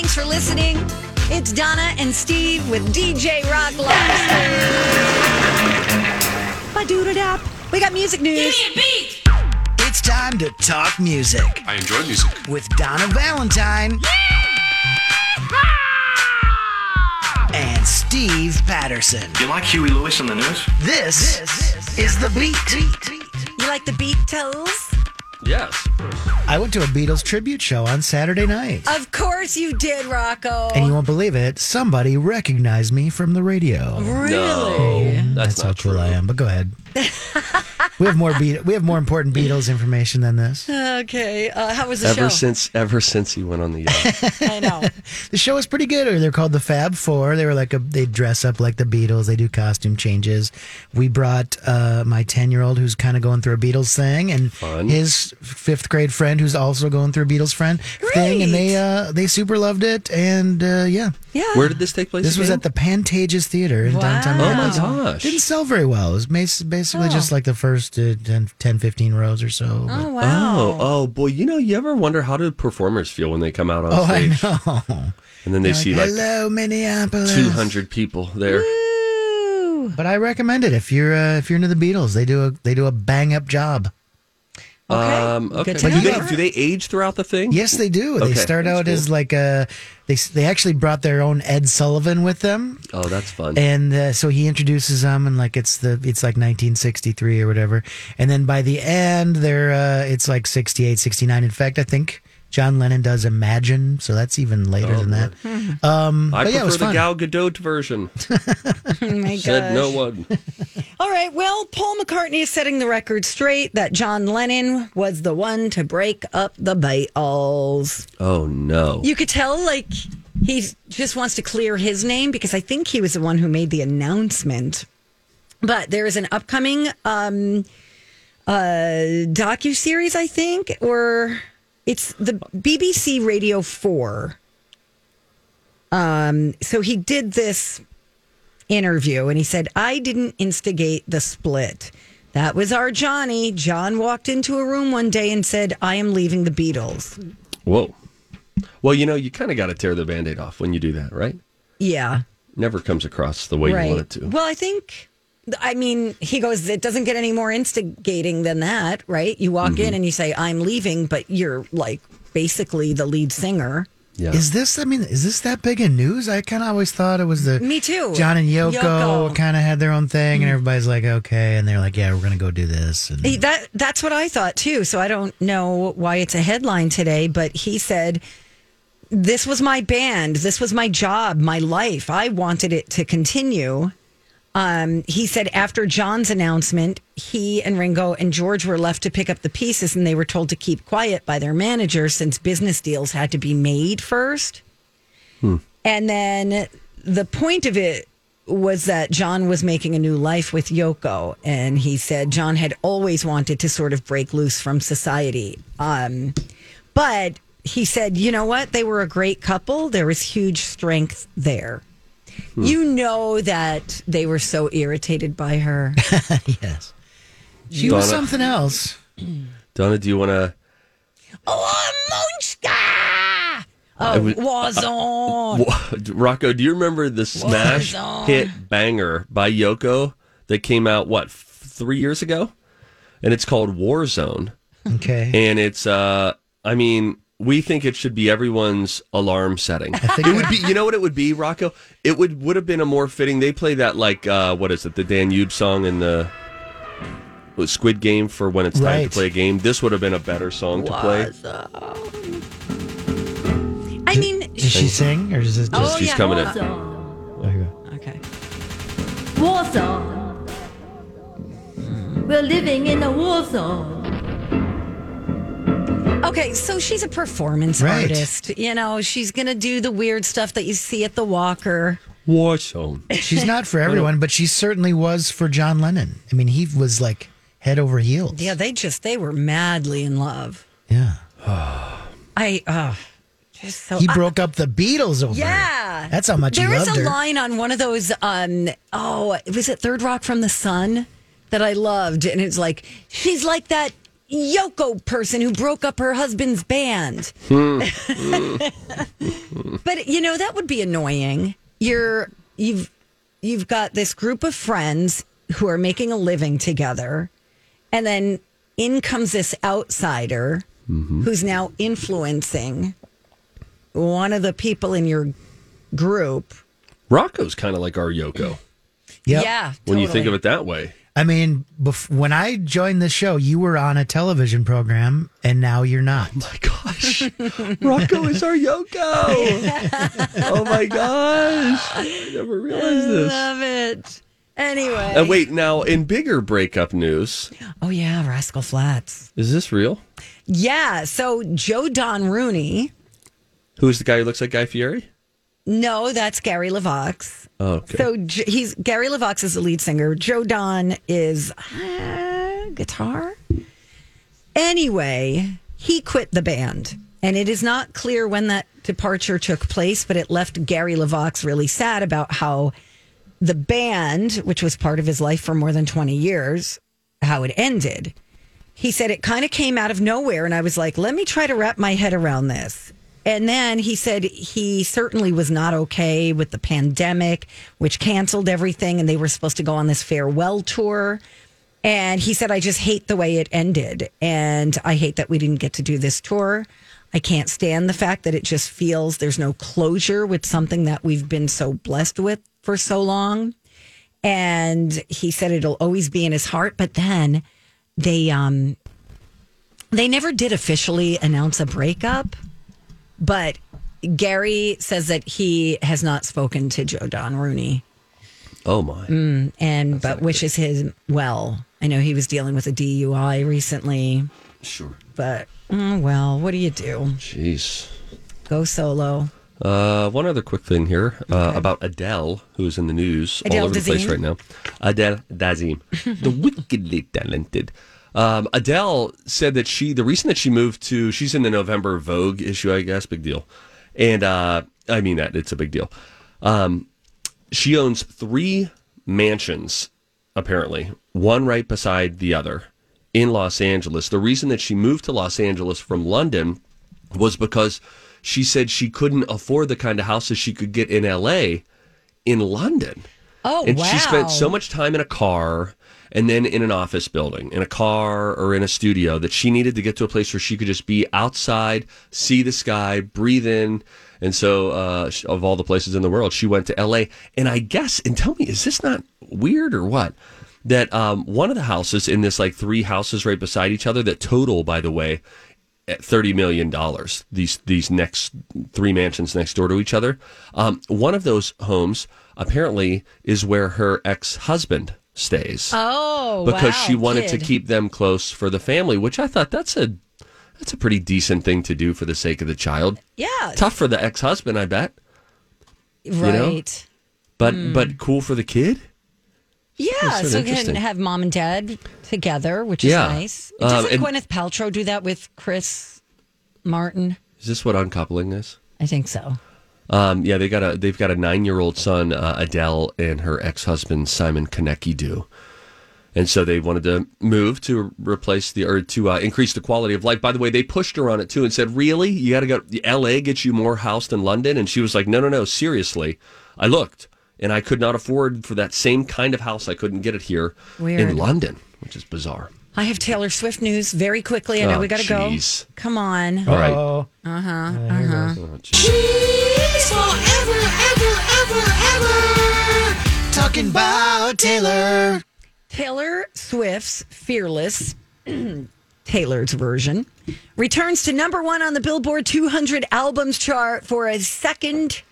Thanks for listening. It's Donna and Steve with DJ Rock Live. Ba-doo-da-dap. We got music news. It's time to talk music I enjoy music. with Donna Valentine and Steve Patterson. You like Huey Lewis on the news? This, is the beat. You like the Beatles? Yes. I went to a Beatles tribute show on Saturday night. Of course you did, Rocco. And you won't believe it, somebody recognized me from the radio. really? That's, That's how not cool true. I am, but go ahead. We have more Beat- we have more important Beatles information than this. Okay. Uh, how was the Ever show? since, ever since he went on the yacht. I know. The show was pretty good. Or they're called the Fab Four. They were like a they dress up like the Beatles. They do costume changes. We brought uh, my ten year old who's kind of going through a Beatles thing, and Fun. his fifth grade friend who's also going through a Beatles friend thing, and they uh, they super loved it. And uh, yeah, Yeah. Where did this take place? this was at the Pantages Theater in downtown. Oh my gosh. Didn't sell very well. It was mas- basically Oh. just like the first uh, 10, 10, 15 rows or so. but- Oh, wow. Oh, oh boy! You know, you ever wonder how do performers feel when they come out on Oh, I stage know. and then they see like Hello, Minneapolis. two hundred people there? Ooh. But I recommend it if you're uh, if you're into the Beatles. They do a they do a bang up job. Okay. Um, okay. Good do they, do they age throughout the thing? Yes, they do. They start that's out cool. as like a they they actually brought their own Ed Sullivan with them, Oh, that's fun. and uh, so he introduces them, and like it's the it's like 1963 or whatever, and then by the end they're uh, it's like 68, 69. In fact, I think John Lennon does Imagine, so that's even later Oh, than that. Um, I but yeah, prefer it was the fun. Gal Gadot version. Oh my Said no one. All right. Well, Paul McCartney is setting the record straight that John Lennon was the one to break up the Beatles. Oh no. You could tell, like, he just wants to clear his name because I think he was the one who made the announcement. But there is an upcoming um, uh, docu series, I think, or it's the BBC Radio Four. Um, so he did this interview and he said, "I didn't instigate the split." That was our Johnny. John walked into a room one day and said, I am leaving the Beatles. Whoa. Well, you know, you kind of got to tear the band-aid off when you do that, right? Yeah. Never comes across the way you want it to. Well, I think, I mean, he goes, it doesn't get any more instigating than that, right? You walk Mm-hmm. in and you say, I'm leaving, but you're like basically the lead singer. Yeah. Is this? I mean, is this that big a news? I kind of always thought it was the Me too. John and Yoko, Yoko. kind of had their own thing, and everybody's like, okay, and they're like, yeah, we're gonna go do this. And He- That that's what I thought too. So I don't know why it's a headline today, but he said this was my band, this was my job, my life. I wanted it to continue. Um, he said after John's announcement, he and Ringo and George were left to pick up the pieces, and they were told to keep quiet by their manager since business deals had to be made first. And then the point of it was that John was making a new life with Yoko. And he said John had always wanted to sort of break loose from society. Um, but he said, you know what? They were a great couple. There was huge strength there. You know that they were so irritated by her. yes, she was something else. Donna, do you want to? oh, Munchka! Oh, was- was on. Rocco, do you remember the smash on. hit banger by Yoko that came out what three years ago? And it's called Warzone, Okay, and it's uh, I mean, we think it should be everyone's alarm setting. it would be, you know what it would be, Rocco? It would would have been a more fitting. They play that like uh, what is it, the Dan Yube song in the Squid Game for when it's time Right. to play a game. This would have been a better song to play. I mean, does she sing or is it just? Oh, She's yeah. coming in. There you go. okay. war zone. We're living in a war zone. Okay, so she's a performance Right. artist. You know, she's going to do the weird stuff that you see at the Walker. Warzone. She's not for everyone, but she certainly was for John Lennon. I mean, he was like head over heels. Yeah, they just they were madly in love. Yeah. I uh just so He I- broke up the Beatles over. her. Yeah. That's how much There he is loved a her. line on one of those um oh, was it Third Rock from the Sun that I loved and it's like she's like that Yoko person who broke up her husband's band. But you know that would be annoying. You're you've you've got this group of friends who are making a living together and then in comes this outsider Mm-hmm. who's now influencing one of the people in your group. Rocco's kind of like our Yoko Yep. Yeah. when you think of it that way. I mean, bef- when I joined the show, you were on a television program, and now you're not. Oh my gosh, Rocco is our Yoko. oh my gosh, I never realized this. Love it. Anyway. And wait, now in bigger breakup news, Oh, yeah. Rascal Flatts. is this real? Yeah. So Joe Don Rooney. Who's the guy who looks like Guy Fieri? No, that's Gary LeVox. Oh, okay. So J- he's Gary LeVox is the lead singer. Joe Don is uh, guitar. Anyway, he quit the band, and it is not clear when that departure took place, but it left Gary LeVox really sad about how the band, which was part of his life for more than 20 years, how it ended. He said it kind of came out of nowhere, and I was like, let me try to wrap my head around this. And then he said he certainly was not okay with the pandemic, which canceled everything, and they were supposed to go on this farewell tour. And he said, I just hate the way it ended. And I hate that we didn't get to do this tour. I can't stand the fact that it just feels there's no closure with something that we've been so blessed with for so long. And he said it'll always be in his heart. But then they um they never did officially announce a breakup. But Gary says that he has not spoken to Joe Don Rooney oh my. and but wishes his well. I know he was dealing with a DUI recently, Sure. but mm, well, what do you do? Jeez. Go solo. Uh, one other quick thing here uh, about Adele, who's in the news Adele all over the place right now. Adele Dazeem, the wickedly talented. Um, Adele said that she, the reason that she moved to, she's in the November Vogue issue, I guess, big deal. And uh, I mean that it's a big deal. Um, she owns three mansions, apparently, one right beside the other in Los Angeles. The reason that she moved to Los Angeles from London was because she said she couldn't afford the kind of houses she could get in LA in London. Oh, and wow. she spent so much time in a car and then in an office building, in a car or in a studio that she needed to get to a place where she could just be outside, see the sky, breathe in. And so, uh, of all the places in the world, she went to LA. And I guess, and tell me, is this not weird or what? That um, one of the houses in this, like three houses right beside each other, that total, by the way, at thirty million dollars. These these next three mansions next door to each other. Um, one of those homes apparently is where her ex husband stays Oh, because wow, she wanted to keep them close for the family. Which I thought that's a that's a pretty decent thing to do for the sake of the child. Yeah, Tough for the ex husband, I bet, right. know? but Hmm. but cool for the kid. Yeah, so you can have mom and dad together, which is Yeah. nice. Um, Doesn't and- Gwyneth Paltrow do that with Chris Martin? Is this what uncoupling is? I think so. Um, yeah, they got a they've got a nine year old son, uh, Adele, and her ex husband Simon Konecki do, and so they wanted to move to replace the or to uh, increase the quality of life. By the way, they pushed her on it too and said, "Really, you got to go? L.A. gets you more house than London?" And she was like, "No, no, no, seriously. I looked, and I could not afford for that same kind of house. I couldn't get it here Weird. in London, which is bizarre." I have Taylor Swift news very quickly. I know Oh, we got to go. Come on. All right. Uh-huh, uh-huh. Oh, Oh, geez. Talking about Taylor. Taylor Swift's Fearless, Taylor's version, returns to number one on the Billboard 200 albums chart for a second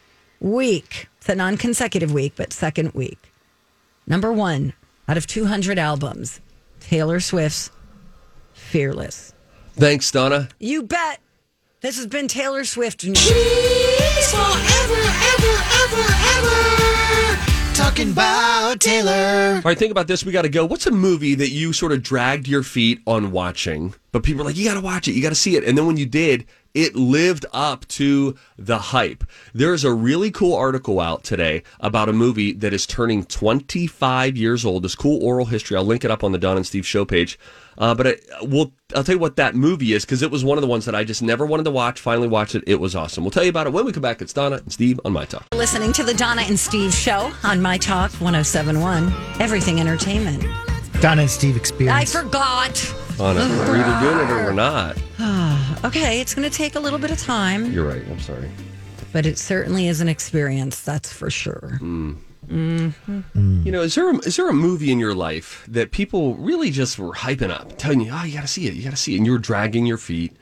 week. It's a non consecutive week, but second week. Number one out of 200 albums, Taylor Swift's Fearless. Thanks, Donna. You bet. This has been Taylor Swift news. forever, ever, ever, ever. Talking about Taylor. All right, think about this. We got to go. What's a movie that you sort of dragged your feet on watching, but people are like, you got to watch it, you got to see it. And then when you did, it lived up to the hype. There's a really cool article out today about a movie that is turning 25 years old. This cool oral history. I'll link it up on the Don and Steve show page. Uh, but I, we'll, I'll tell you what that movie is because it was one of the ones that I just never wanted to watch. Finally watched it. It was awesome. We'll tell you about it when we come back. It's Donna and Steve on My Talk. Listening to the Donna and Steve show on My Talk 1071, Everything Entertainment. Donna and Steve Experience. I experience. Forgot. Donna, we're either doing it or we're not. Okay, it's going to take a little bit of time, You're right. I'm sorry. but it certainly is an experience, that's for sure. Mm. Mm-hmm. You know, is there a, is there a movie in your life that people really just were hyping up, telling you, "Oh, you got to see it, you got to see it," and you were dragging your feet,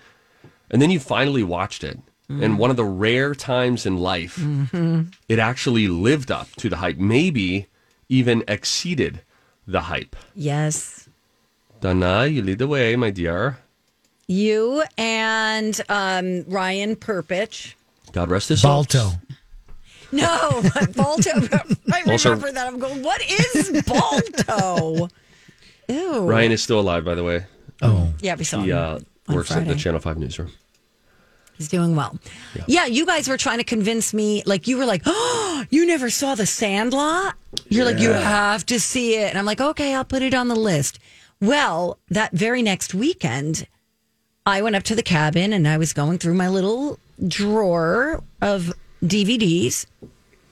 and then you finally watched it, and mm. one of the rare times in life, mm-hmm. it actually lived up to the hype, maybe even exceeded the hype. Yes. Dana, you lead the way, my dear. You and um, Ryan Perpich. God rest his soul. Balto. No, Balto. I Also- remember that. I'm going, what is Balto? Ew. Ryan is still alive, by the way. Oh. Yeah, we saw He him. uh, on works at the Channel Five newsroom. He's doing well. Yeah. you guys were trying to convince me, like, you were like, oh, you never saw The Sandlot? You're like, you have to see it. And I'm like, okay, I'll put it on the list. Well, that very next weekend, I went up to the cabin and I was going through my little drawer of DVDs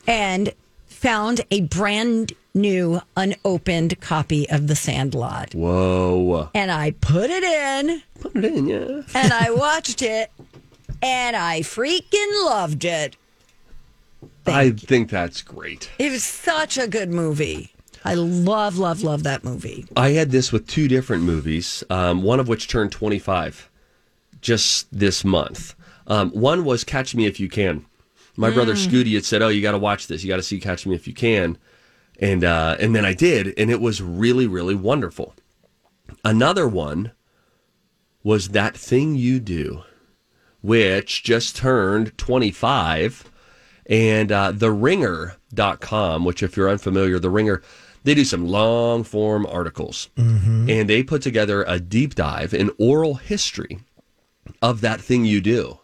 and found a brand new unopened copy of The Sandlot. Whoa! And I put it in Put it in, yeah. and I watched it and I freaking loved it. I think that's great. It was such a good movie. I love, love, love that movie. I had this with two different movies, um, one of which turned 25 just this month. Um, one was Catch Me If You Can. My brother Scooty had said, "Oh, you got to watch this. You got to see Catch Me If You Can," and uh, and then I did, and it was really, really wonderful. Another one was That Thing You Do, which just turned 25 and uh, theringer.com which if you're unfamiliar the ringer they do some long form articles. And they put together a deep dive in oral history of that thing you do.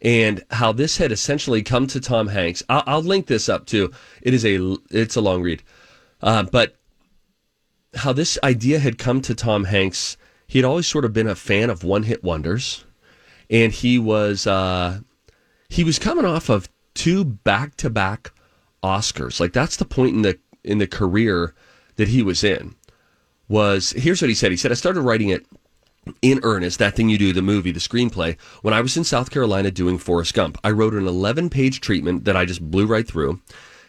And how this had essentially come to tom hanks. I'll, I'll link this up too. It is a it's a long read. Uh, but how this idea had come to tom hanks he had always sort of been a fan of one hit wonders. And he was uh, he was coming off of two back to back Oscars. Like that's the point in the in the career that he was in. Was here's what he said. He said I started writing it in earnest, that thing you do, the movie, the screenplay, when I was in South Carolina doing Forrest Gump. I wrote an 11 page treatment that I just blew right through.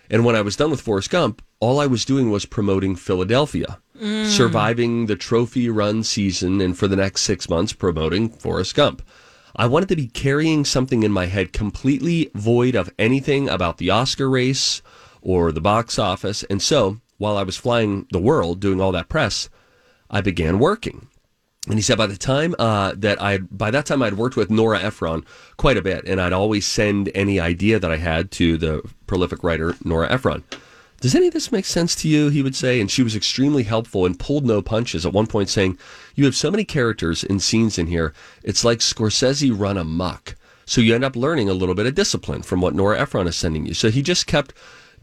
And when I was done with Forrest Gump, all I was doing was promoting Philadelphia, mm. surviving the trophy run season, and for the next six months, promoting Forrest Gump. I wanted to be carrying something in my head completely void of anything about the Oscar race or the box office. And so, while I was flying the world doing all that press, I began working. And he said by the time uh, that I by that time I'd worked with Nora Ephron quite a bit, and I'd always send any idea that I had to the prolific writer Nora Ephron. Does any of this make sense to you? He would say, and she was extremely helpful and pulled no punches. At one point, saying, "You have so many characters and scenes in here. It's like Scorsese run amok." So you end up learning a little bit of discipline from what Nora Ephron is sending you. So he just kept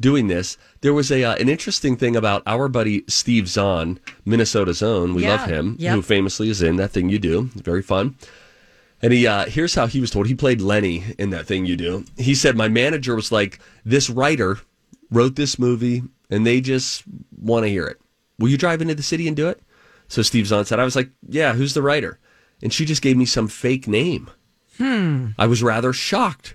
doing this. There was a uh, an interesting thing about our buddy Steve Zahn, Minnesota's own. We Yeah, love him, yep. who famously is in that thing you do. Very fun. And he uh, here's how he was told. He played Lenny in that thing you do. He said my manager was like, "This writer wrote this movie, and they just want to hear it. Will you drive into the city and do it?" So Steve Zahn said, "I was like, yeah, who's the writer?" And she just gave me some fake name. Hmm. I was rather shocked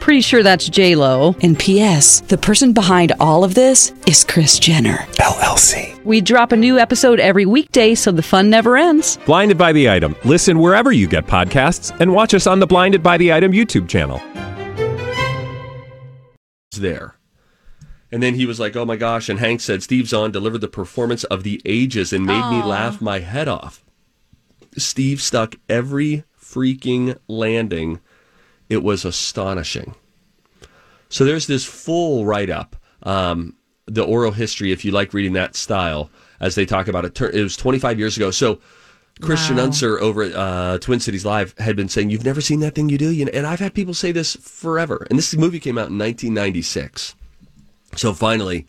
Pretty sure that's J Lo. And P.S. The person behind all of this is Kris Jenner. LLC. We drop a new episode every weekday, so the fun never ends. Blinded by the item. Listen wherever you get podcasts, and watch us on the Blinded by the Item YouTube channel. there. And then he was like, "Oh my gosh!" And Hank said, "Steve Zahn delivered the performance of the ages and made me laugh my head off." Steve stuck every freaking landing. It was astonishing. So there's this full write up, um, the oral history, if you like reading that style, as they talk about it. It was 25 years ago. So Christian Unser over at uh, Twin Cities Live had been saying, "You've never seen that thing, you do?" You know, and I've had people say this forever. And this movie came out in 1996. So finally,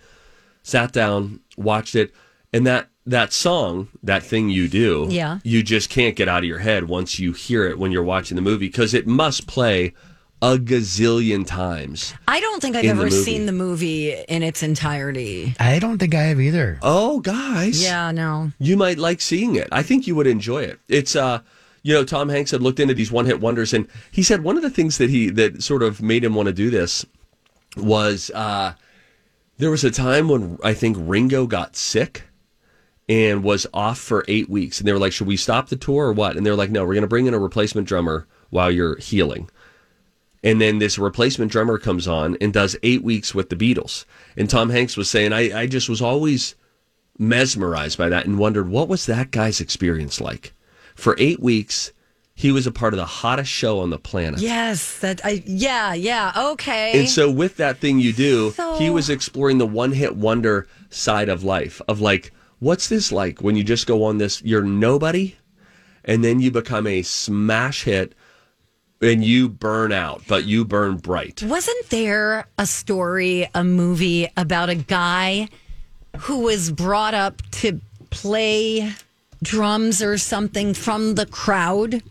sat down, watched it, and that that song, that thing you do, Yeah. you just can't get out of your head once you hear it when you're watching the movie because it must play a gazillion times. I don't think I've In the ever seen the movie in its entirety. I don't think I have either. Oh, guys, Yeah, no. you might like seeing it. I think you would enjoy it. It's uh you know, Tom Hanks had looked into these one hit wonders and he said one of the things that he that sort of made him want to do this was uh there was a time when I think Ringo got sick and was off for eight weeks and they were like, Should we stop the tour or what? And they were like, No, we're gonna bring in a replacement drummer while you're healing. And then this replacement drummer comes on and does eight weeks with the Beatles. And Tom Hanks was saying, I, I just was always mesmerized by that and wondered what was that guy's experience like. For eight weeks, he was a part of the hottest show on the planet. Yes, that I yeah, yeah, okay. And so with that thing you do, So- he was exploring the one hit wonder side of life of like, what's this like when you just go on this, you're nobody, and then you become a smash hit and you burn out, but you burn bright. Wasn't there a story, a movie about a guy who was brought up to play drums or something from the crowd?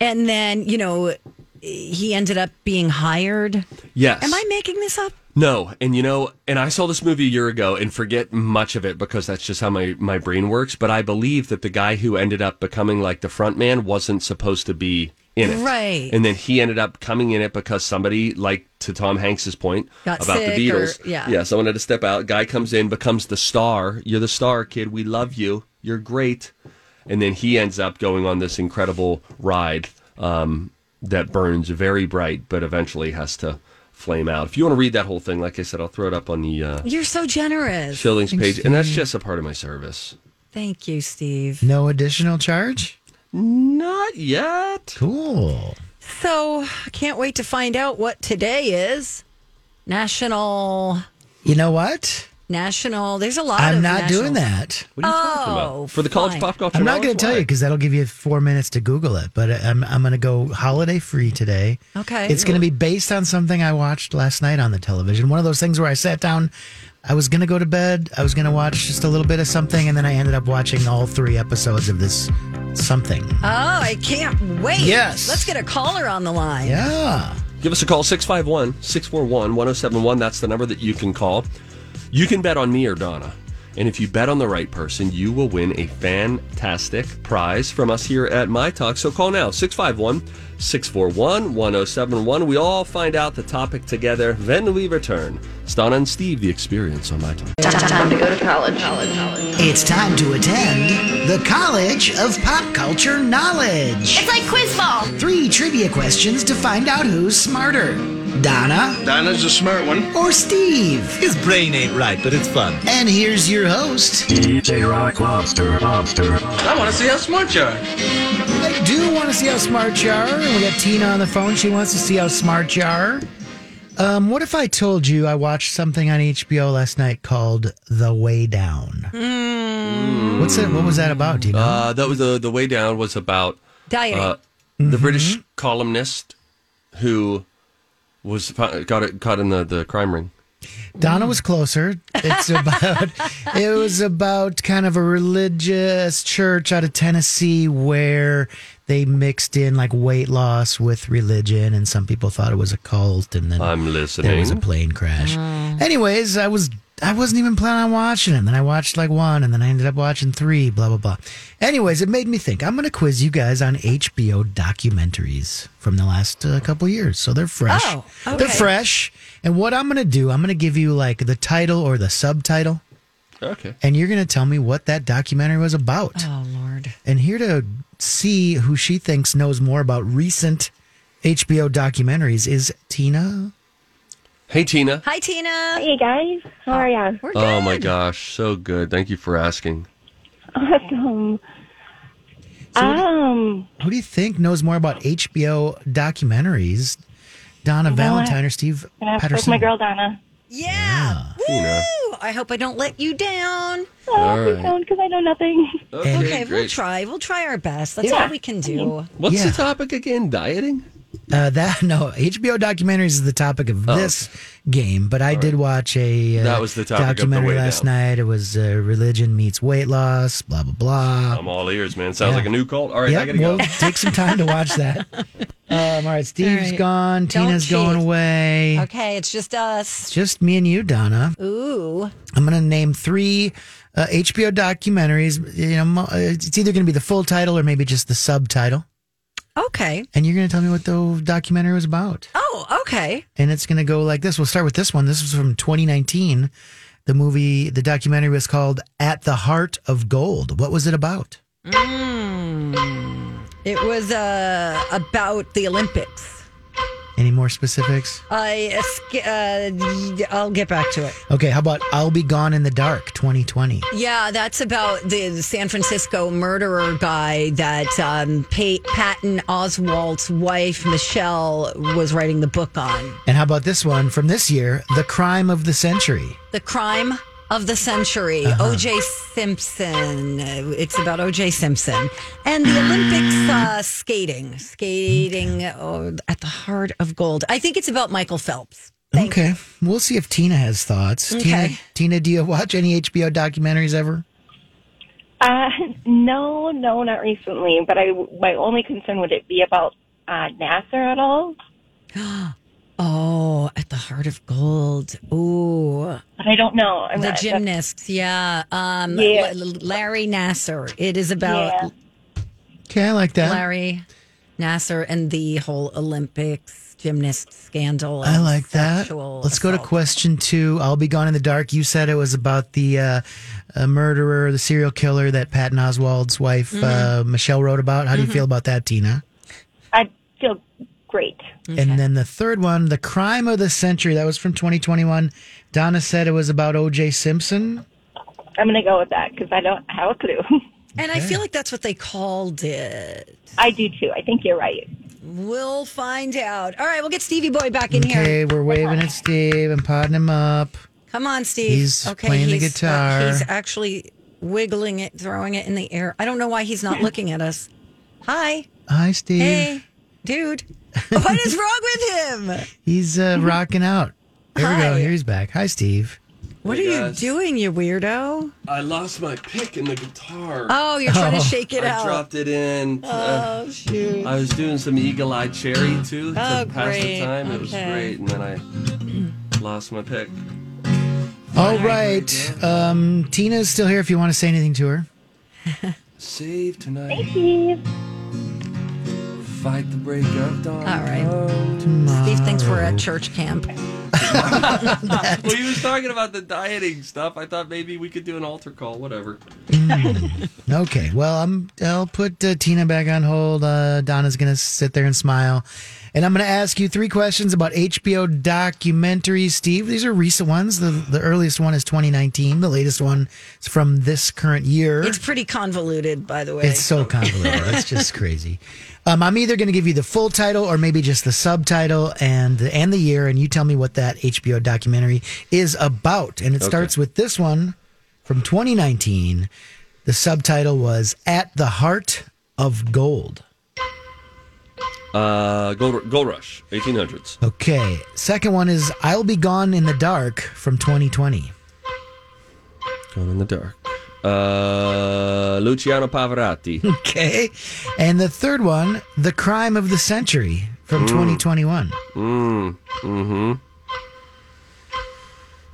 And then, you know, he ended up being hired. Yes. Am I making this up? No, and you know, and I saw this movie a year ago and forget much of it because that's just how my, my brain works. But I believe that the guy who ended up becoming like the front man wasn't supposed to be in it. Right. And then he ended up coming in it because somebody, like to Tom Hanks's point Got about the Beatles. or- yeah. Yeah, someone had to step out. Guy comes in, becomes the star. You're the star, kid. We love you. You're great. And then he ends up going on this incredible ride um, that burns very bright, but eventually has to flame out. If you want to read that whole thing, like I said, I'll throw it up on the uh, You're so generous. Shillings page, and that's just a part of my service. Thank you, Steve. No additional charge? Not yet. Cool. So I can't wait to find out what today is. National, You know what? National. There's a lot. I'm of not national- doing that. What are you talking Oh, about? For the college fine. pop culture, I'm not going to tell you because that'll give you four minutes to Google it. But I'm I'm going to go holiday free today. Okay. It's going to be based on something I watched last night on the television. One of those things where I sat down. I was going to go to bed. I was going to watch just a little bit of something, and then I ended up watching all three episodes of this something. Oh, I can't wait. Yes. Let's get a caller on the line. Yeah. Give us a call, 651 641 1071. That's the number that you can call. You can bet on me or Donna. And if you bet on the right person, you will win a fantastic prize from us here at My Talk. So call now, 651 641 1071. We all find out the topic together. Then we return. It's Donna and Steve, the experience on My Talk. It's time to attend the College of Pop Culture Knowledge. It's like quiz ball. Three trivia questions to find out who's smarter. Donna Donna's a smart one. or Steve. His brain ain't right, but it's fun. And here's your host. DJ Rock Lobster, Lobster. I want to see how smart you are. I do want to see how smart you are. And we got Tina on the phone. She wants to see how smart you are. Um, what if I told you I watched something on HBO last night called The Way Down? What's it? What was that about? Do you know? Uh, that was the the way down was about Dieting. uh, the British columnist who was fo- got it, caught in the, the crime ring. Donna was closer. It's about it was about kind of a religious church out of Tennessee where they mixed in like weight loss with religion and some people thought it was a cult and then I'm listening. there was a plane crash. Mm. Anyways, I was I wasn't even planning on watching it. Then I watched like one and then I ended up watching three, blah blah blah. Anyways, it made me think. I'm going to quiz you guys on HBO documentaries from the last uh, couple years. So they're fresh. Oh, They're fresh. And what I'm going to do, I'm going to give you like the title or the subtitle Okay. and you're going to tell me what that documentary was about. oh Lord. And here to see who she thinks knows more about recent HBO documentaries is Tina. Hey, Tina. Hi Tina. Hey guys, how are ya? We're Oh, my gosh. So good. Thank you for asking. Awesome. Um, Who do you think knows more about HBO documentaries? Donna know Valentine or Steve gonna have to Patterson? my girl Donna. Yeah. Tina. Woo! I hope I don't let you down. Oh, please right. don't, because I know nothing. Okay, Okay, we'll try. We'll try our best. That's Yeah. all we can do. What's Yeah. the topic again? Dieting? Uh, that no HBO documentaries is the topic of Oh, this game, but I did watch a uh, That was the topic of the documentary last down. night. It was uh, religion meets weight loss, blah blah blah. I'm all ears, man. Sounds Yeah. like a new cult. All right, I gotta well, go. take some time to watch that. Um, all right, Steve's All right. gone. Don't Tina's going away. Okay, it's just us. Just me and you, Donna. Ooh. I'm going to name three uh, HBO documentaries. You know, uh, it's either going to be the full title or maybe just the subtitle, Okay. and you're going to tell me what the documentary was about. Oh, okay. And it's going to go like this. We'll start with this one. This was from 2019. The movie, the documentary was called "At the Heart of Gold." What was it about? It was uh, about the Olympics. Any more specifics? I uh, I'll get back to it. Okay, how about "I'll Be Gone in the Dark" 2020? Yeah, that's about the San Francisco murderer guy that um, pa- Patton Oswalt's wife Michelle was writing the book on. And how about this one from this year, "The Crime of the Century"? The crime of the century, Uh-huh. O.J. Simpson. It's about O.J. Simpson and the Olympics uh, skating, skating oh, at the heart of gold. I think it's about Michael Phelps. Thank okay, we'll see if Tina has thoughts. Tina, Okay. Tina, do you watch any HBO documentaries ever? Uh, no, no, not recently. But I, my only concern would it be about uh, Nassar at all? Oh, at the heart of gold. Ooh, I don't know. I'm the not, gymnasts. Yeah. Um, Yeah. L- Larry Nassar. It is about Yeah. Okay, I like that. Larry Nassar and the whole Olympics gymnast scandal. I like that. Let's go to question two. I'll be gone in the dark. You said it was about the uh, uh, murderer, the serial killer that Patton Oswalt's wife uh, Michelle wrote about. How do you feel about that, Tina? I feel great. And then the third one, the crime of the century. That was from 2021. Donna said it was about O.J. Simpson. I'm going to go with that because I don't have a clue. And I feel like that's what they called it. I do too. I think you're right. We'll find out. All right, we'll get Stevie Boy back in Okay, here. Okay, we're waving at Steve and potting him up. Come on, Steve. He's playing the uh, guitar. he's actually wiggling it, throwing it in the air. I don't know why he's not looking at us. Hi. Hi, Steve. Hey, dude. What is wrong with him? He's uh, rocking out. There we go. Hi. Here he's back. Hi, Steve. What Hey, are you guys. doing, you weirdo? I lost my pick in the guitar. Oh, you're trying to shake it I out. dropped it in. uh, Oh, shoot. I was doing some Eagle Eye Cherry too to Oh, pass great. the time. It was Okay. great, and then I lost my pick. All right. Um, Tina's still here if you want to say anything to her. Save tonight. Steve. Fight the break of dawn. All right. Steve thinks we're at church camp. well, he was talking about the dieting stuff. I thought maybe we could do an altar call. Whatever. Okay. Well, I'm. I'll put uh, Tina back on hold. Uh, Donna's gonna sit there and smile, And I'm going to ask you three questions about HBO documentaries, Steve. These are recent ones. The the earliest one is 2019. The latest one is from this current year. It's pretty convoluted, by the way. It's so convoluted. It's just crazy. Um, I'm either going to give you the full title or maybe just the subtitle and and the year, and you tell me what that HBO documentary is about. And it Okay. starts with this one from 2019. The subtitle was "At the Heart of Gold." Uh, Gold, Gold Rush, 1800s. Okay. Second one is "I'll Be Gone in the Dark" from 2020. Gone in the dark. Uh, Luciano Pavarotti. Okay. And the third one, "The Crime of the Century" from 2021. Mm. Mm-hmm.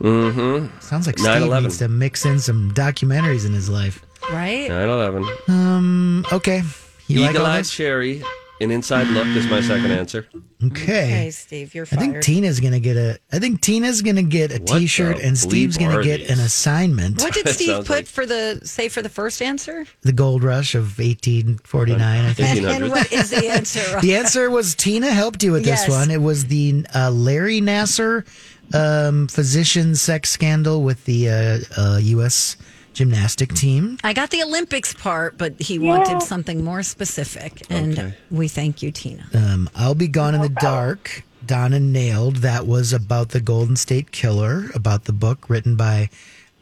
Mm-hmm. Sounds like Steve 9/11. needs to mix in some documentaries in his life. Right? 9-11. Um. Okay. You like all Eagle Eye this? Cherry. An Inside Look is my second answer. Okay. Okay, Steve, you're I fired. think Tina's gonna get a. I think Tina's gonna get a What T-shirt, the and Steve's bleep gonna are get these? an assignment. What did Steve Sounds put like- for the say for the first answer? The gold rush of 1849. I think. And, and what is the answer? The answer was Tina helped you with Yes. this one. It was the uh, Larry Nassar um, physician sex scandal with the uh, uh, U.S. gymnastic team. I got the Olympics part, but he wanted something more specific, and Okay. we thank you, Tina. Um, I'll be gone in the dark. Donna nailed. That was about the Golden State Killer, about the book written by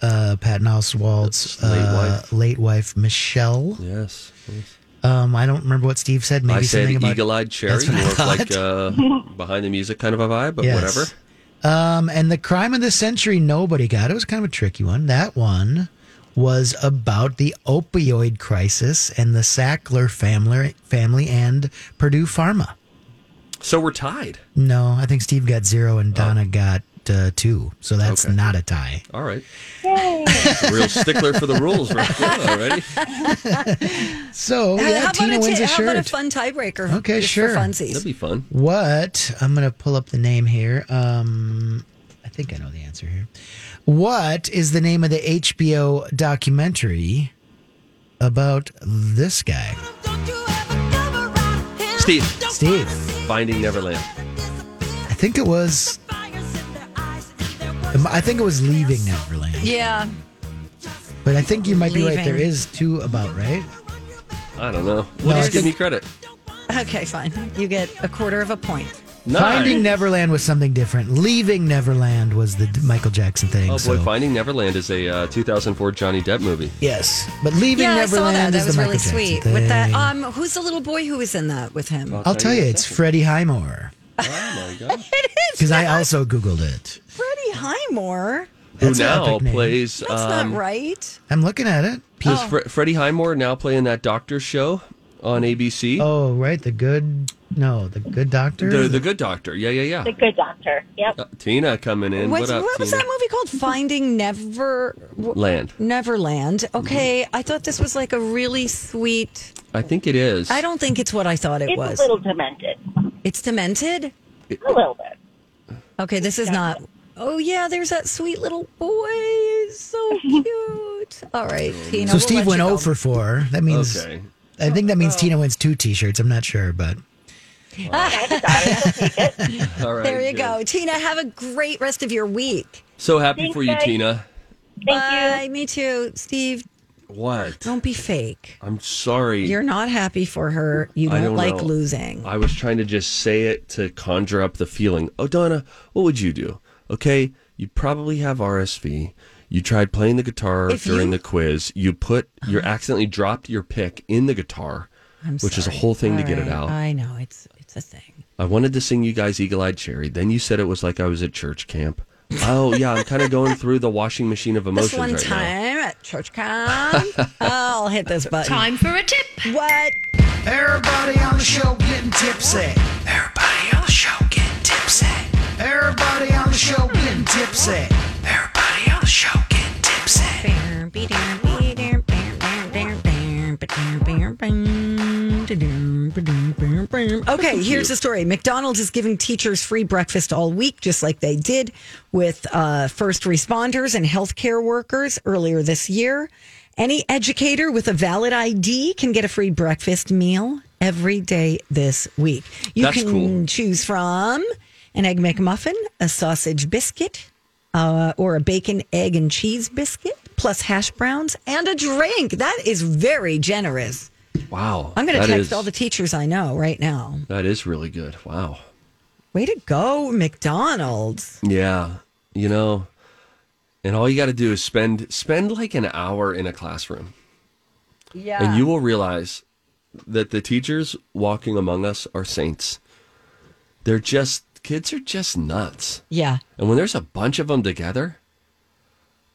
uh, Patton Oswalt's Late uh, wife. late wife Michelle. Yes. yes. Um, I don't remember what Steve said. Maybe I said something about Eagle Eyed Cherry. That's what I More of like uh, behind the music kind of a vibe, but Yes. whatever. Um, and the crime of the century nobody got. It was kind of a tricky one. That one was about the opioid crisis and the Sackler family, family and Purdue Pharma. So we're tied. No, I think Steve got zero and Donna got uh, two, so that's Oh. Okay. not a tie. All right. Real stickler for the rules right now, already. So How- yeah, how, Tina about a wins ta- a how about a fun tiebreaker? Okay, just sure. For funsies. That'd be fun. What? I'm going to pull up the name here. Um, I think I know the answer here. What is the name of the HBO documentary about this guy? Steve, Steve. Finding Neverland. I think it was. I think it was Leaving Neverland. Yeah. But I think you might be right. There is two about, right? I don't know. No, Well, I just give me credit. Okay, fine. You get a quarter of a point. Finding Neverland was something different. Leaving Neverland was the Michael Jackson thing. Oh boy, so- Finding Neverland is a uh, 2004 Johnny Depp movie. Yes, but Leaving yeah, I saw Neverland that. That is was the really Michael sweet. Jackson With that, um, who's the little boy who was in that with him? I'll tell you, it's Freddie Highmore Oh my gosh. because I also googled it. Freddie Highmore. Who That's an now plays? That's um, not right. I'm looking at it. Does Fre- Freddie Highmore now play in that doctor show on ABC? Oh, right, the good. No, the good doctor. The, the Good Doctor. Yeah, yeah, yeah. The good doctor. Yep. Uh, Tina coming in. What's- what up, what was that movie called? Finding Never Land. Neverland. Okay, I thought this was like a really sweet. I think it is. I don't think it's what I thought it It's was. It's a little demented. It's demented. A little bit. Okay, this is not. Oh yeah, there's that sweet little boy. He's so cute. All right, Tina. so we'll Steve let went you 0 for 4. That means. Okay. I think that Oh. means Tina wins two T-shirts. I'm not sure, but ah, All right. There you good. go, Tina. Have a great rest of your week. So happy Thanks, for you, guys. Tina. Bye. Me too, Steve. What? Don't be fake. I'm sorry. You're not happy for her. You I don't, don't like know. losing. I was trying to just say it to conjure up the feeling. Oh, Donna, what would you do? Okay, you probably have RSV. You tried playing the guitar If during you- the quiz. You put, you uh-huh. accidentally dropped your pick in the guitar, I'm which is a whole thing to All get it out. I know it's it's a thing. I wanted to sing you guys Eagle Eyed Cherry. Then you said it was like I was at church camp. Oh, yeah, I'm kind of going through the washing machine of emotions This one right now. time at church camp, I'll hit this button. Time for a tip. What? Everybody on the show getting tipsy. Everybody on the show getting tipsy. Everybody on the show getting tipsy. Everybody on the show getting tipsy. Okay, here's the story. McDonald's is giving teachers free breakfast all week, just like they did with uh, first responders and healthcare workers earlier this year. Any educator with a valid ID can get a free breakfast meal every day this week. You That's can cool. choose from an egg McMuffin, a sausage biscuit, uh, or a bacon, egg, and cheese biscuit, plus hash browns and a drink. That is very generous. Wow. I'm going to text is- all the teachers I know right now. That is really good. Wow. Way to go, McDonald's. Yeah. You know, and all you got to do is spend spend like an hour in a classroom. Yeah. And you will realize that the teachers walking among us are saints. They're just kids are just nuts. Yeah. And when there's a bunch of them together,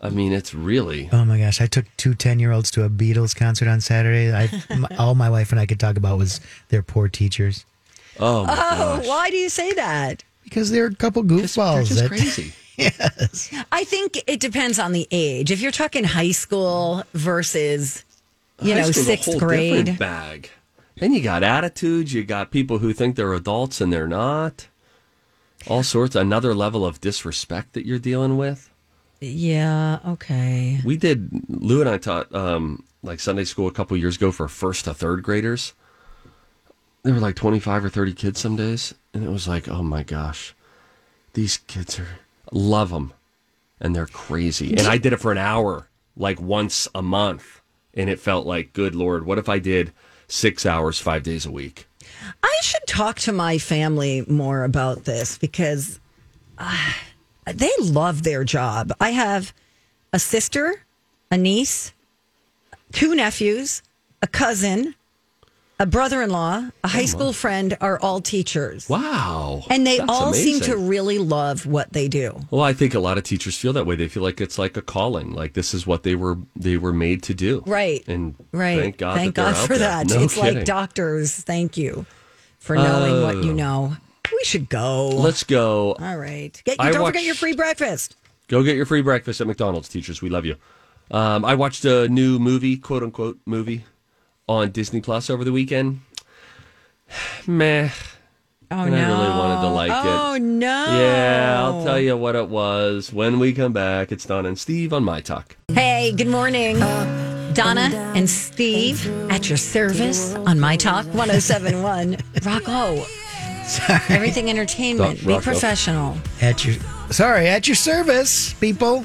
I mean, it's really Oh my gosh, I took two 10 year olds to a Beatles concert on Saturday. I, my, all my wife and I could talk about was their poor teachers oh my Oh, gosh. why do you say that? because they're a couple They're goofballs. just that- crazy. yes. I think it depends on the age. If you're talking high school versus, you High know, school's a sixth whole grade. bag. Then you got attitudes. You got people who think they're adults and they're not. All sorts. Another level of disrespect that you're dealing with. Yeah, okay. We did. Lou and I taught um, like Sunday school a couple years ago for first to third graders. There were like 25 or 30 kids some days, and it was like, oh my gosh, these kids are love them, and they're crazy. And I did it for an hour, like once a month, and it felt like, good lord, what if I did six hours, five days a week? Talk to my family more about this because uh, they love their job. I have a sister, a niece, two nephews, a cousin, a brother in law, a high school friend are all teachers. Wow, And they That's all seem to really love what they do. Well, I think a lot of teachers feel that way. They feel like it's like a calling, like this is what they were they were made to do. Right. And Right. thank God. Thank God for there. that. No it's kidding. like doctors, thank you for knowing what you Oh. know. We should go. Let's go. All right. Get, don't watched- forget your free breakfast. Go get your free breakfast at McDonald's, teachers. We love you. Um, I watched a new movie, quote unquote movie, on Disney Plus over the weekend. Meh. Oh And no! I really wanted to like oh, it. Oh no! Yeah, I'll tell you what it was when we come back. It's Don and Steve on My Talk. Hey, good morning, Donna and Steve at your service on My Talk 1071. Rocco, Sorry. everything entertainment. Doc- Be Rocco. professional. At your sorry, at your service, people.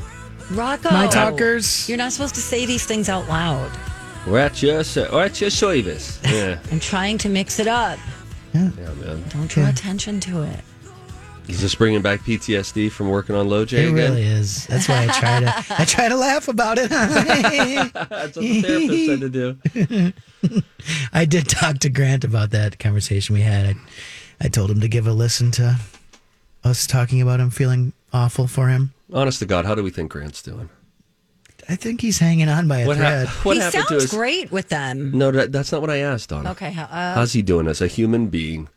Rocco, My talkers. You're not supposed to say these things out loud. We're at your, ser- we're at your service. Yeah. I'm trying to mix it up. yeah, man. Don't draw attention to it. Is this bringing back PTSD from working on Low J It again? really is. That's why I try to I try to laugh about it. That's what the therapist said to do. I did talk to Grant about that conversation we had. I, I told him to give a listen to us talking about him feeling awful for him. Honest to God, how do we think Grant's doing? I think he's hanging on by a What, thread. hap- what he happened to sounds his? great with them. No, that, that's not what I asked, Donna. Okay. how- Uh, How's he doing as a human being?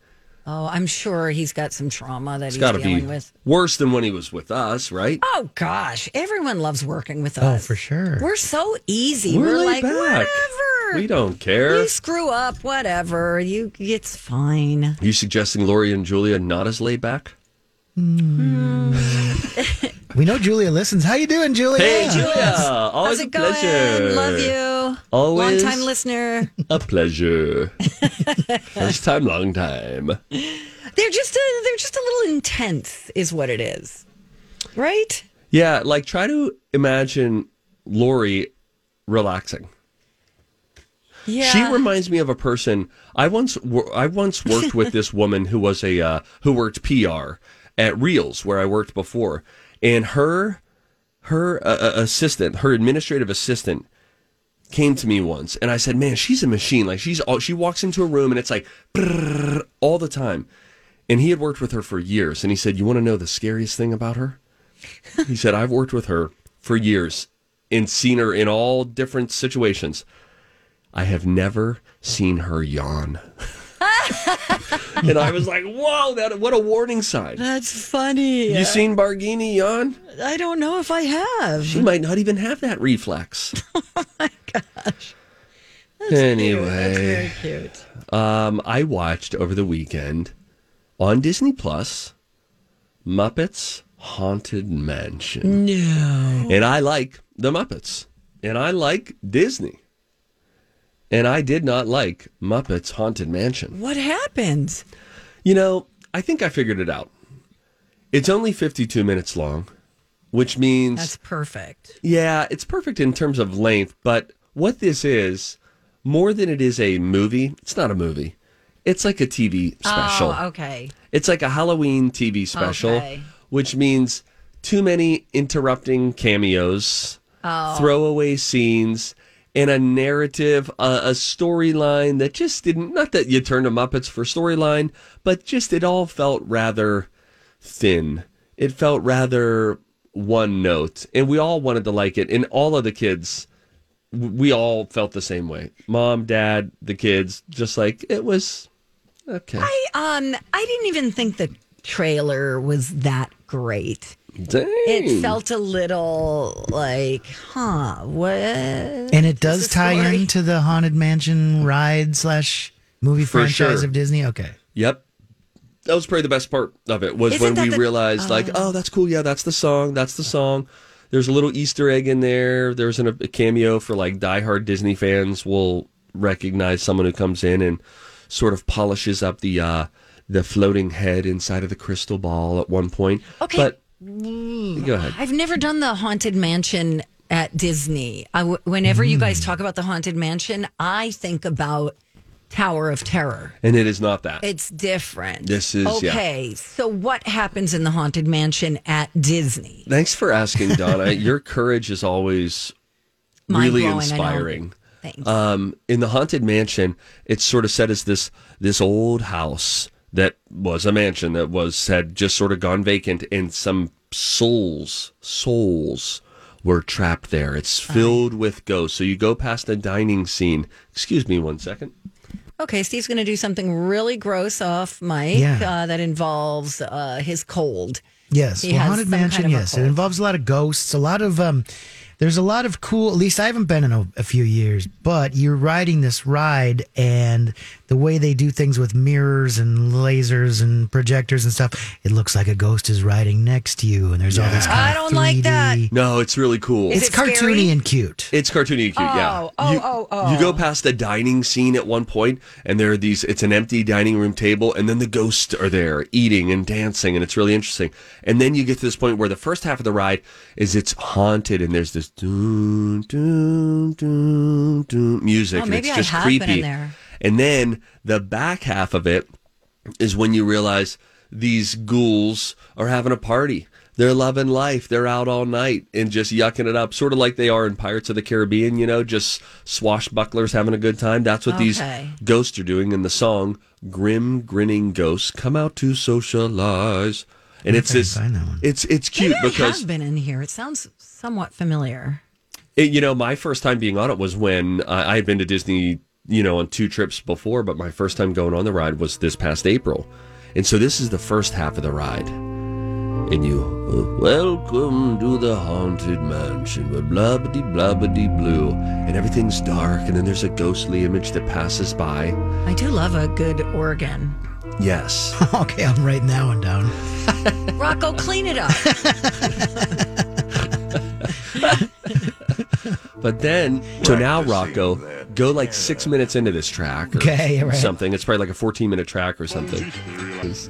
Oh, I'm sure he's got some trauma that It's he's got to dealing be with. worse than when he was with us, right? Oh gosh, everyone loves working with oh, us. Oh, for sure. We're so easy. We're We're, like back. whatever. We don't care. You screw up, whatever. You, it's fine. Are you suggesting Lori and Julia not as laid back? Hmm. We know Julia listens. How you doing, Julia? Hey, Julia! How's Always it a going? pleasure. Love you. Always Long time listener. a pleasure. First time, long time. They're just a, they're just a little intense, is what it is. Right? Yeah, like try to imagine Lori relaxing. Yeah. She reminds me of a person. I once wor- I once worked with this woman who was a uh, who worked PR at Reels where I worked before, and her her uh, uh, assistant, her administrative assistant, came to me once, and I said, "Man, she's a machine. Like she's all, she walks into a room and it's like all the time." And he had worked with her for years, and he said, "You want to know the scariest thing about her?" He said, "I've worked with her for years and seen her in all different situations." I have never seen her yawn. and I was like, whoa, that what a warning sign. That's funny. You seen Barghini yawn? I don't know if I have. She might not even have that reflex. oh my gosh. anyway, very cute. um, I watched over the weekend on Disney Plus Muppets Haunted Mansion. No. And I like the Muppets. And I like Disney. And I did not like Muppets Haunted Mansion. What happened? You know, I think I figured it out. It's only 52 minutes long, which means That's perfect. Yeah, it's perfect in terms of length, but what this is, more than it is a movie, it's not a movie. It's like a TV special. Oh, okay. It's like a Halloween TV special, Okay. which means too many interrupting cameos, Oh. throwaway scenes, and a narrative, uh, a storyline that just didn't, not that you turned to Muppets for storyline, but just it all felt rather thin. It felt rather one note, and we all wanted to like it. And all of the kids, we all felt the same way. Mom, dad, the kids, just like it was okay. I um I didn't even think the trailer was that great. Dang. It felt a little like, huh, what? And it does tie story- into the Haunted Mansion ride slash movie For franchise sure. of Disney. Okay. Yep. That was probably the best part of it was Isn't when we the- realized like, oh, that's cool. Yeah, that's the song. That's the song. There's a little Easter egg in there. There's an, a cameo for like diehard Disney fans will recognize someone who comes in and sort of polishes up the uh, the floating head inside of the crystal ball at one point. Okay. But go ahead. I've never done the haunted mansion at Disney. W- whenever you guys talk about the haunted mansion, I think about Tower of Terror. And it is not that. It's different. This is- yeah. okay. So what happens in the haunted mansion at Disney? Thanks for asking, Donna. Your courage is always really Mind-blowing, I know. inspiring. Thanks. Um, in the haunted mansion, it's sort of set as this this old house that was a mansion that was had just sort of gone vacant, and some souls souls were trapped there. It's filled with ghosts. So you go past a dining scene. Excuse me one second. Okay, Steve's going to do something really gross off mike Yeah. uh, that involves uh, his cold. Yes, He well, haunted mansion. kind of yes, it involves a lot of ghosts. A lot of um, there's a lot of cool. At least I haven't been in a, a few years, but you're riding this ride, and the way they do things with mirrors and lasers and projectors and stuff, it looks like a ghost is riding next to you, and there's all this. Kind I don't like that. 3D No, it's really cool. Is It's it scary? cartoony and cute. It's cartoony and cute, yeah. Oh, oh, you, oh, oh. You go oh. past the dining scene at one point, and there are these. It's an empty dining room table, and then the ghosts are there eating and dancing, and it's really interesting. And then you get to this point where the first half of the ride is it's haunted, and there's this doom, doom, doom, doom music, Oh, and maybe it's I just have been in there. And then the back half of it is when you realize these ghouls are having a party. They're loving life. They're out all night and just yucking it up, sort of like they are in Pirates of the Caribbean, you know, just swashbucklers having a good time. That's what these ghosts are doing in the song Grim Grinning Ghosts Come Out to Socialize. And it's I can this find that one. it's it's cute Maybe I because have been in here. It sounds somewhat familiar. it, you know, my first time being on it was when I, I had been to Disney, you know, on two trips before, but my first time going on the ride was this past April. And so this is the first half of the ride. And you, welcome to the Haunted Mansion, with blabbity blabbity blue. And everything's dark, and then there's a ghostly image that passes by. I do love a good organ. Yes. okay, I'm writing that one down. Rocco, clean it up. But then, so now Rocco, go like six minutes into this track or Okay, right. something. It's probably like a 14 minute track or something. Okay, So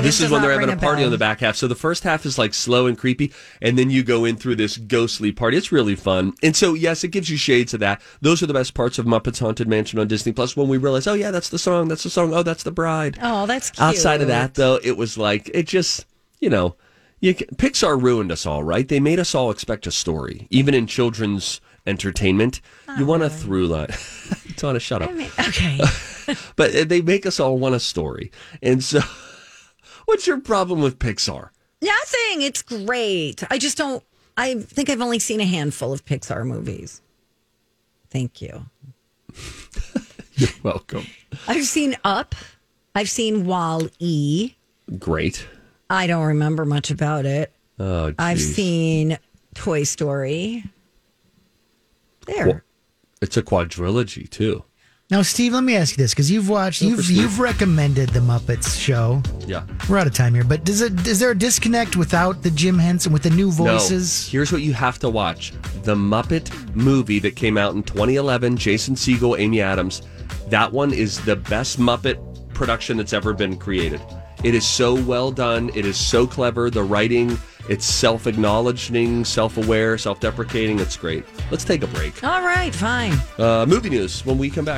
this, is does when they're having ring a party bell. on the back half. So the first half is like slow and creepy, and then you go in through this ghostly party. It's really fun. And so yes, it gives you shades of that. Those are the best parts of Muppets Haunted Mansion on Disney Plus. When we realize, oh yeah, that's the song. That's the song. Oh, that's the bride. Oh, that's cute. Outside of that, though, it was like it just you know, you ca- Pixar ruined us all, right? They made us all expect a story, even in children's entertainment. you want a through line. Donna, shut up. I mean, okay. But uh, they make us all want a story, and so. What's your problem with Pixar? Nothing. It's great. I just don't. I think I've only seen a handful of Pixar movies. Thank you. You're welcome. I've seen Up. I've seen Wall E. Great. I don't remember much about it. Oh, I've seen Toy Story. There. Qu- It's a quadrilogy too. Now, Steve, let me ask you this because you've watched, Go you've you've recommended the Muppets show. Yeah. We're out of time here, but does it is there a disconnect without the Jim Henson with the new voices? No. Here's what you have to watch: the Muppet movie that came out in 2011. Jason Segel, Amy Adams. That one is the best Muppet production that's ever been created. It is so well done. It is so clever. The writing, it's self-acknowledging, self-aware, self-deprecating. It's great. Let's take a break. All right, fine. Uh, movie news when we come back.